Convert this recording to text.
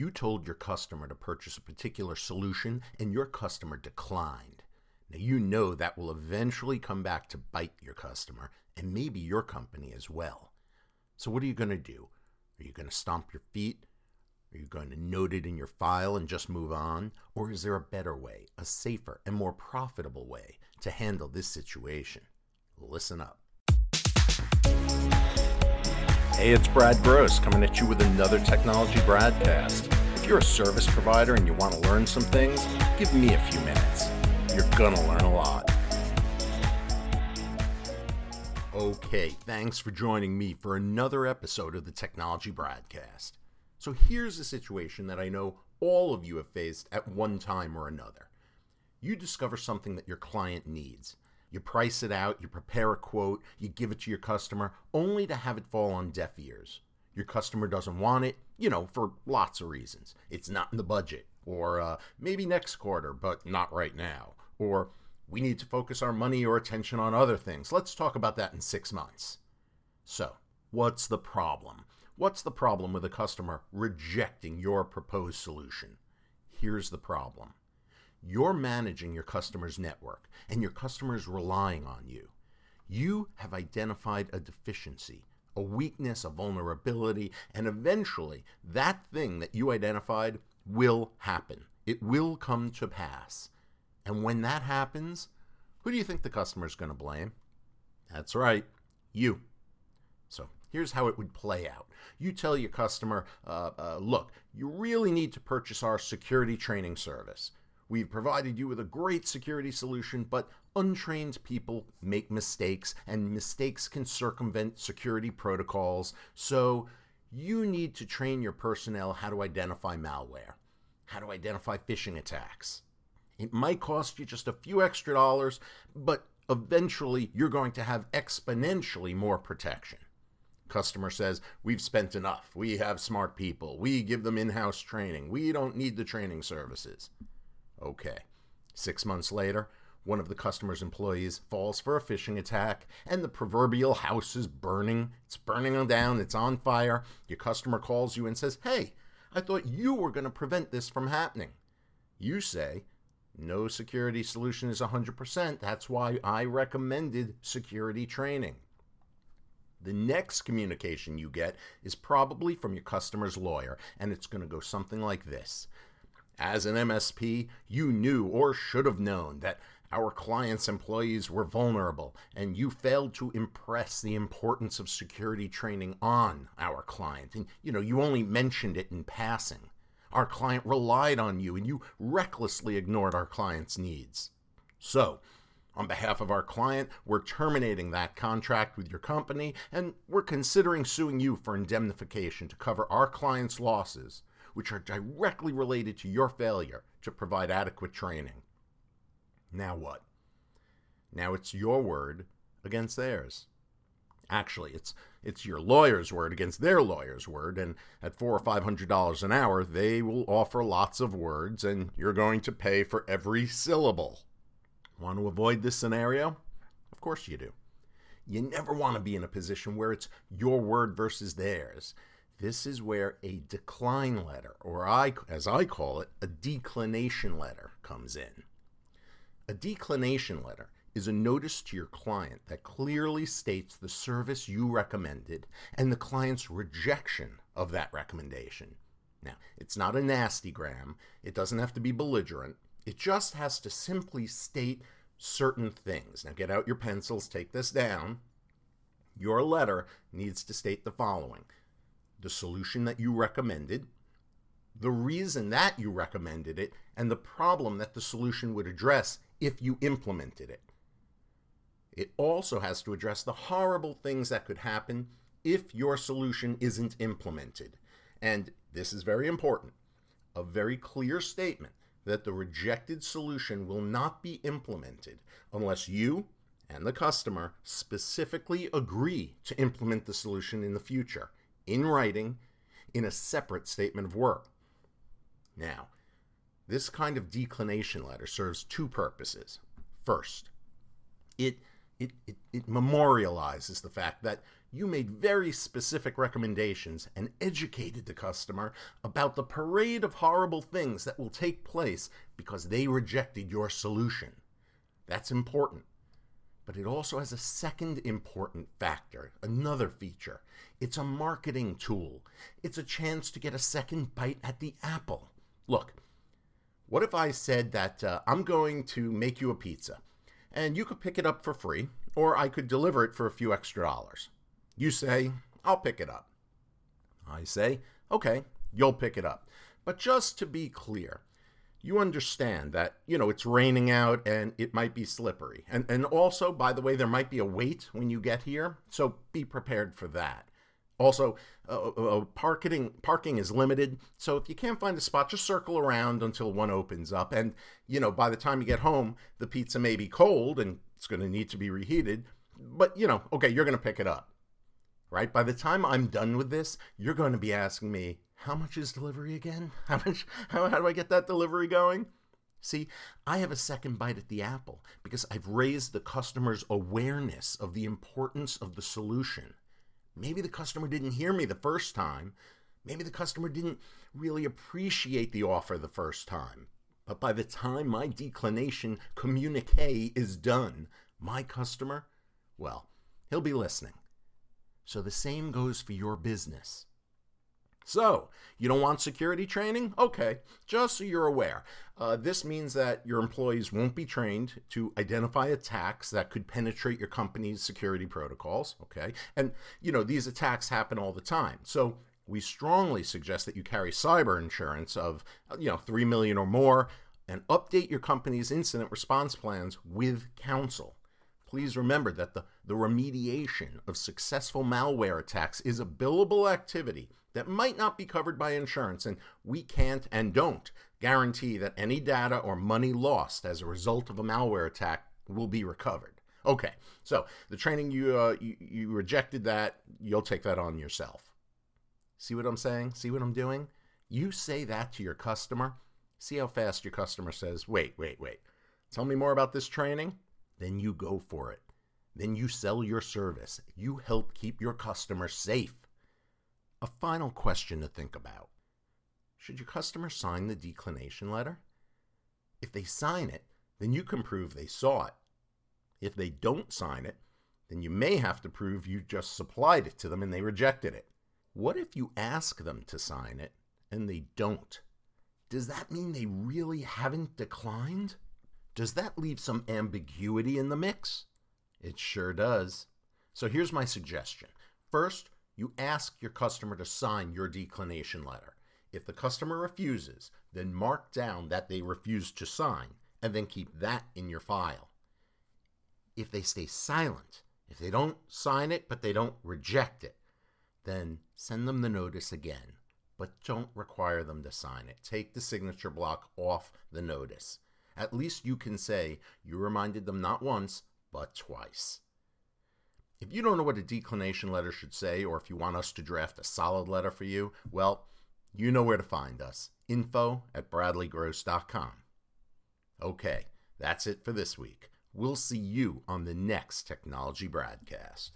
You told your customer to purchase a particular solution and your customer declined. Now, you know that will eventually come back to bite your customer and maybe your company as well. So, what are you going to do? Are you going to stomp your feet? Are you going to note it in your file and just move on? Or is there a better way, a safer and more profitable way to handle this situation? Listen up. Hey, it's Brad Gross coming at you with another Technology Broadcast. If you're a service provider and you want to learn some things, give me a few minutes. You're going to learn a lot. Okay, thanks for joining me for another episode of the Technology Broadcast. So here's a situation that I know all of you have faced at one time or another. You discover something that your client needs. You price it out, you prepare a quote, you give it to your customer, only to have it fall on deaf ears. Your customer doesn't want it, you know, for lots of reasons. It's not in the budget, or uh, maybe next quarter, but not right now, or we need to focus our money or attention on other things. Let's talk about that in six months. So, what's the problem? What's the problem with a customer rejecting your proposed solution? Here's the problem you're managing your customer's network, and your customer is relying on you. You have identified a deficiency, a weakness, a vulnerability, and eventually that thing that you identified will happen. It will come to pass. And when that happens, who do you think the customer is going to blame? That's right, you. So here's how it would play out. You tell your customer, uh, uh, look, you really need to purchase our security training service. We've provided you with a great security solution, but untrained people make mistakes, and mistakes can circumvent security protocols. So you need to train your personnel how to identify malware, how to identify phishing attacks. It might cost you just a few extra dollars, but eventually you're going to have exponentially more protection. Customer says, We've spent enough. We have smart people. We give them in house training. We don't need the training services. Okay. Six months later, one of the customer's employees falls for a phishing attack, and the proverbial house is burning. It's burning down, it's on fire. Your customer calls you and says, Hey, I thought you were going to prevent this from happening. You say, No security solution is 100%. That's why I recommended security training. The next communication you get is probably from your customer's lawyer, and it's going to go something like this as an MSP, you knew or should have known that our clients' employees were vulnerable, and you failed to impress the importance of security training on our client. And you know, you only mentioned it in passing. Our client relied on you, and you recklessly ignored our client's needs. So, on behalf of our client, we're terminating that contract with your company, and we're considering suing you for indemnification to cover our client's losses which are directly related to your failure to provide adequate training. Now what? Now it's your word against theirs. Actually, it's it's your lawyer's word against their lawyer's word, and at four or five hundred dollars an hour, they will offer lots of words, and you're going to pay for every syllable. Want to avoid this scenario? Of course you do. You never want to be in a position where it's your word versus theirs. This is where a decline letter, or I, as I call it, a declination letter, comes in. A declination letter is a notice to your client that clearly states the service you recommended and the client's rejection of that recommendation. Now, it's not a nasty gram, it doesn't have to be belligerent, it just has to simply state certain things. Now, get out your pencils, take this down. Your letter needs to state the following the solution that you recommended, the reason that you recommended it, and the problem that the solution would address if you implemented it. It also has to address the horrible things that could happen if your solution isn't implemented. And this is very important a very clear statement that the rejected solution will not be implemented unless you and the customer specifically agree to implement the solution in the future in writing in a separate statement of work. Now, this kind of declination letter serves two purposes. First, it, it, it, it memorializes the fact that you made very specific recommendations and educated the customer about the parade of horrible things that will take place because they rejected your solution. That's important. But it also has a second important factor, another feature. It's a marketing tool. It's a chance to get a second bite at the apple. Look, what if I said that uh, I'm going to make you a pizza and you could pick it up for free, or I could deliver it for a few extra dollars? You say, I'll pick it up. I say, okay, you'll pick it up. But just to be clear, you understand that, you know, it's raining out and it might be slippery. And, and also, by the way, there might be a wait when you get here, so be prepared for that. Also, uh, uh, uh parking parking is limited, so if you can't find a spot, just circle around until one opens up. And you know, by the time you get home, the pizza may be cold and it's going to need to be reheated. But you know, okay, you're going to pick it up right? By the time I'm done with this, you're going to be asking me, how much is delivery again? How much how, how do I get that delivery going? See, I have a second bite at the apple because I've raised the customer's awareness of the importance of the solution. Maybe the customer didn't hear me the first time. Maybe the customer didn't really appreciate the offer the first time. But by the time my declination communique is done, my customer, well, he'll be listening. So the same goes for your business. So, you don't want security training? Okay, just so you're aware. Uh, this means that your employees won't be trained to identify attacks that could penetrate your company's security protocols. Okay, and you know, these attacks happen all the time. So, we strongly suggest that you carry cyber insurance of, you know, 3 million or more and update your company's incident response plans with counsel. Please remember that the, the remediation of successful malware attacks is a billable activity that might not be covered by insurance, and we can't and don't guarantee that any data or money lost as a result of a malware attack will be recovered. Okay, so the training you, uh, you, you rejected that, you'll take that on yourself. See what I'm saying? See what I'm doing? You say that to your customer. See how fast your customer says, wait, wait, wait. Tell me more about this training then you go for it. Then you sell your service. You help keep your customer safe. A final question to think about Should your customer sign the declination letter? If they sign it, then you can prove they saw it. If they don't sign it, then you may have to prove you just supplied it to them and they rejected it. What if you ask them to sign it and they don't? Does that mean they really haven't declined? Does that leave some ambiguity in the mix? It sure does. So here's my suggestion. First, you ask your customer to sign your declination letter. If the customer refuses, then mark down that they refused to sign and then keep that in your file. If they stay silent, if they don't sign it but they don't reject it, then send them the notice again, but don't require them to sign it. Take the signature block off the notice. At least you can say you reminded them not once, but twice. If you don't know what a declination letter should say, or if you want us to draft a solid letter for you, well, you know where to find us info at bradleygross.com. Okay, that's it for this week. We'll see you on the next Technology Broadcast.